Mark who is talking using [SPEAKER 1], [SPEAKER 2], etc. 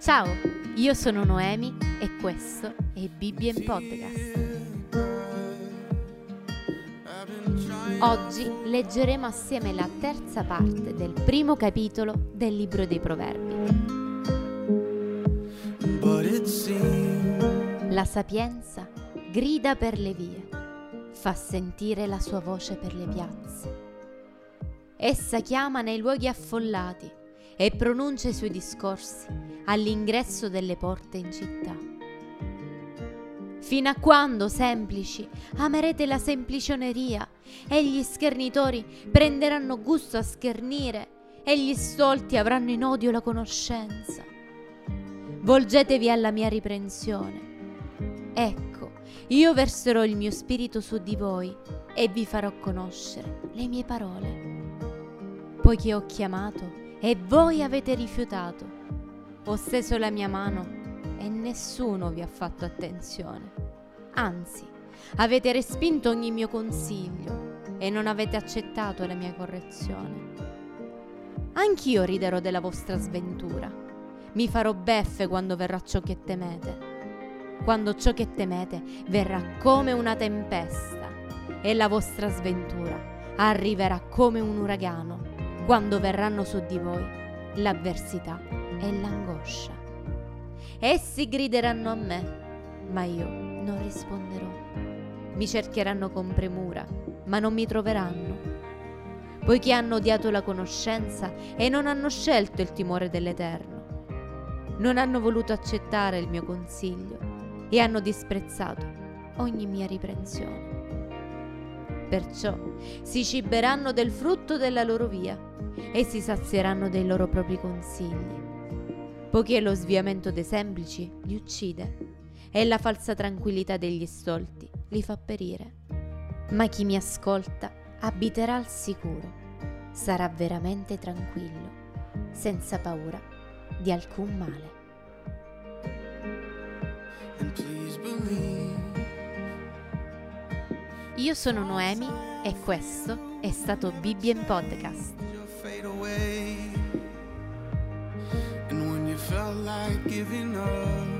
[SPEAKER 1] Ciao, io sono Noemi e questo è Bibbia in Podcast. Oggi leggeremo assieme la terza parte del primo capitolo del libro dei Proverbi. La sapienza grida per le vie, fa sentire la sua voce per le piazze. Essa chiama nei luoghi affollati e pronuncia i suoi discorsi all'ingresso delle porte in città. Fino a quando, semplici, amerete la semplicioneria e gli schernitori prenderanno gusto a schernire e gli stolti avranno in odio la conoscenza? Volgetevi alla mia riprensione. Ecco, io verserò il mio spirito su di voi e vi farò conoscere le mie parole. Poiché ho chiamato e voi avete rifiutato. Ho steso la mia mano e nessuno vi ha fatto attenzione. Anzi, avete respinto ogni mio consiglio e non avete accettato la mia correzione. Anch'io riderò della vostra sventura. Mi farò beffe quando verrà ciò che temete. Quando ciò che temete verrà come una tempesta e la vostra sventura arriverà come un uragano quando verranno su di voi l'avversità e l'angoscia. Essi grideranno a me, ma io non risponderò. Mi cercheranno con premura, ma non mi troveranno. Poiché hanno odiato la conoscenza e non hanno scelto il timore dell'Eterno. Non hanno voluto accettare il mio consiglio e hanno disprezzato ogni mia riprensione. Perciò si ciberanno del frutto della loro via e si sazieranno dei loro propri consigli. Poiché lo sviamento dei semplici li uccide e la falsa tranquillità degli stolti li fa perire. Ma chi mi ascolta abiterà al sicuro, sarà veramente tranquillo, senza paura di alcun male. Io sono Noemi e questo è stato Bibbia in Podcast. And when you felt like giving up